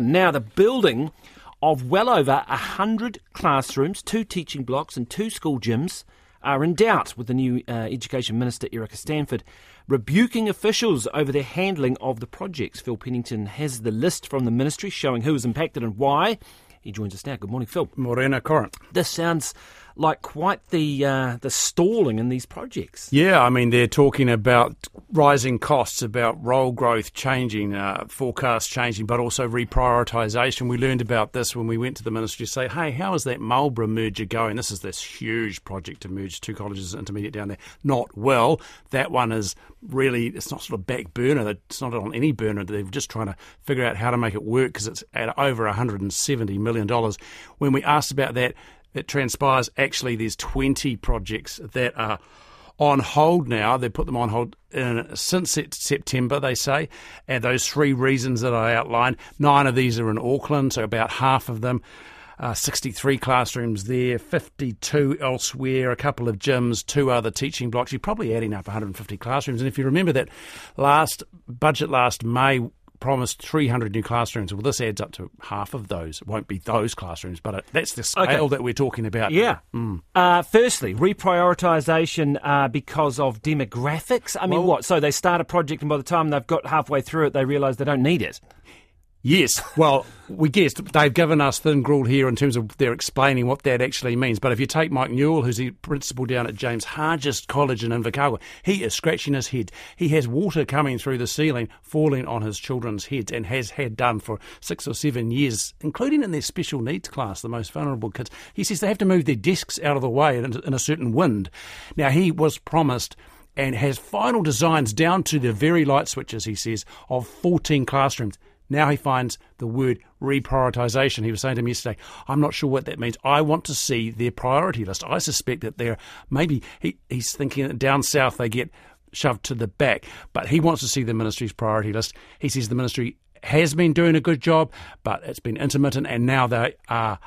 Now, the building of well over 100 classrooms, two teaching blocks, and two school gyms are in doubt, with the new uh, Education Minister, Erica Stanford, rebuking officials over their handling of the projects. Phil Pennington has the list from the ministry showing who was impacted and why. He joins us now. Good morning, Phil. Morena Corin. This sounds like quite the uh, the stalling in these projects. Yeah, I mean they're talking about rising costs, about roll growth changing, uh, forecasts changing, but also reprioritisation. We learned about this when we went to the ministry to say, hey, how is that Marlborough merger going? This is this huge project to merge two colleges, intermediate down there. Not well. That one is really it's not sort of back burner. It's not on any burner. They're just trying to figure out how to make it work because it's at over 170 million dollars. When we asked about that it transpires actually there's 20 projects that are on hold now. They put them on hold in, since September, they say. And those three reasons that I outlined, nine of these are in Auckland, so about half of them. Uh, 63 classrooms there, 52 elsewhere, a couple of gyms, two other teaching blocks. You're probably adding up 150 classrooms. And if you remember that last budget last May, promised 300 new classrooms. Well, this adds up to half of those. It won't be those classrooms, but it, that's the scale okay. that we're talking about. Yeah. Mm. Uh, firstly, reprioritisation uh, because of demographics. I mean, well, what? So they start a project, and by the time they've got halfway through it, they realise they don't need it. Yes, well, we guessed they've given us thin gruel here in terms of their explaining what that actually means. But if you take Mike Newell, who's the principal down at James Hargest College in Invercargill, he is scratching his head. He has water coming through the ceiling, falling on his children's heads, and has had done for six or seven years, including in their special needs class, the most vulnerable kids. He says they have to move their desks out of the way in, a certain wind. Now, he was promised and has final designs down to the very light switches, he says, of 14 classrooms. Now he finds the word reprioritisation. He was saying to me yesterday, I'm not sure what that means. I want to see their priority list. I suspect that they're maybe he, he's thinking that down south they get shoved to the back, but he wants to see the ministry's priority list. He says the ministry has been doing a good job, but it's been intermittent, and now they are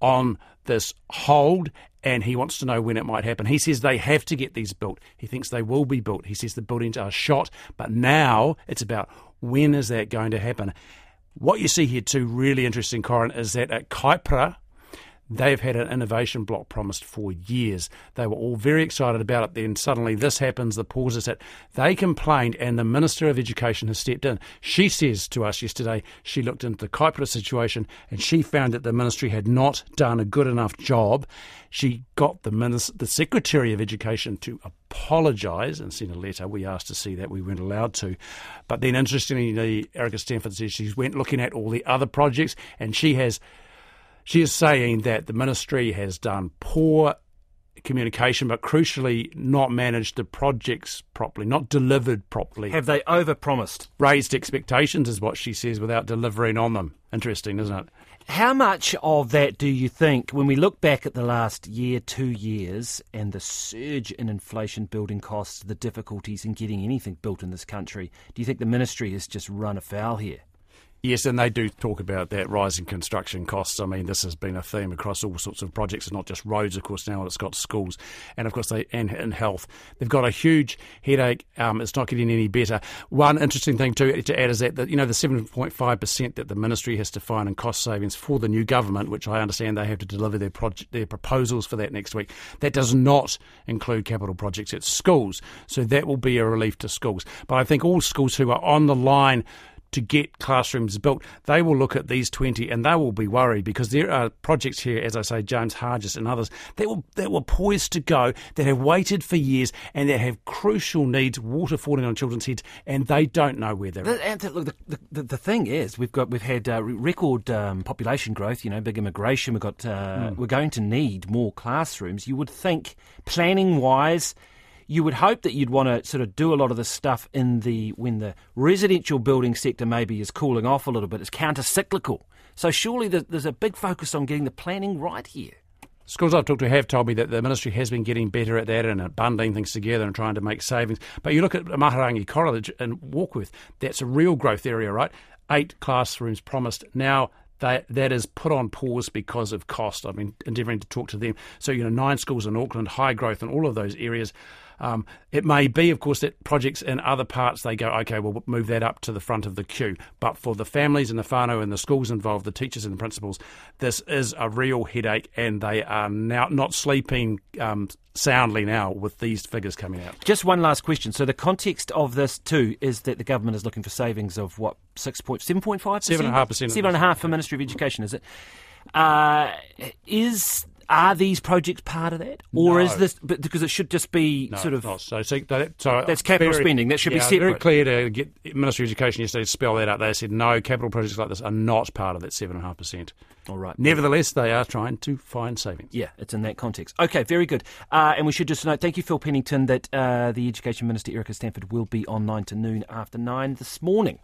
on this hold and he wants to know when it might happen. He says they have to get these built. He thinks they will be built. He says the buildings are shot, but now it's about when is that going to happen? What you see here, too, really interesting, Corin, is that at Kaipara, they've had an innovation block promised for years. They were all very excited about it. Then suddenly this happens, the pause is it. They complained, and the Minister of Education has stepped in. She says to us yesterday she looked into the Kaipara situation and she found that the ministry had not done a good enough job. She got the, minister, the Secretary of Education to apologise and send a letter. We asked to see that, we weren't allowed to. But then, interestingly, Erica Stanford says she went looking at all the other projects and she has she is saying that the ministry has done poor communication, but crucially not managed the projects properly, not delivered properly. Have they overpromised? Raised expectations is what she says without delivering on them. Interesting, isn't it? How much of that do you think, when we look back at the last year, two years, and the surge in inflation, building costs, the difficulties in getting anything built in this country, do you think the ministry has just run afoul here? Yes, and they do talk about that rising construction costs. I mean, this has been a theme across all sorts of projects. It's not just roads, of course. Now it's got schools, and of course they and, and health. They've got a huge headache. Um, it's not getting any better. One interesting thing to, to add is that, you know the seven point five percent that the ministry has to find in cost savings for the new government, which I understand they have to deliver their project their proposals for that next week. That does not include capital projects at schools, so that will be a relief to schools. But I think all schools who are on the line to get classrooms built, they will look at these 20 and they will be worried because there are projects here, as I say, James Hargest and others, that, will, that were poised to go, that have waited for years and that have crucial needs, water falling on children's heads, and they don't know where they're the, at. Look, the, the, the, thing is, we've got we've had uh, record um, population growth, you know, big immigration, we've got, uh, mm. we're going to need more classrooms. You would think, planning wise, you would hope that you'd want to sort of do a lot of this stuff in the when the residential building sector maybe is cooling off a little bit. It's counter cyclical. So surely there's a big focus on getting the planning right here. Schools I've talked to have told me that the ministry has been getting better at that and at bundling things together and trying to make savings. But you look at Mahurangi College in Warkworth, that's a real growth area, right? Eight classrooms promised. Now that that is put on pause because of cost. I've been endeavouring to talk to them. So you know, nine schools in Auckland, high growth in all of those areas. Um, it may be, of course, that projects in other parts they go, okay, we'll move that up to the front of the queue. But for the families and the whānau and the schools involved, the teachers and the principals, this is a real headache, and they are now not sleeping um, soundly now with these figures coming out. Just one last question. So the context of this too is that the government is looking for savings of what six point seven point five seven and a half percent, seven and a half for Ministry of Education. Is it? Uh, is are these projects part of that, or No. is this but because it should just be No, sort of not. So, so, that, so That's capital very- spending. That should be yeah, Very separate. clear to get Ministry of Education yesterday to spell that out. They said no, capital projects like this are not part of that seven and a half percent. all right? Nevertheless, they are trying to find savings. Yeah, it's in that context. Okay, very good. Uh, and we should just note, thank you, Phil Pennington, that uh, the Education Minister, Erica Stanford, will be online to noon after 9 this morning.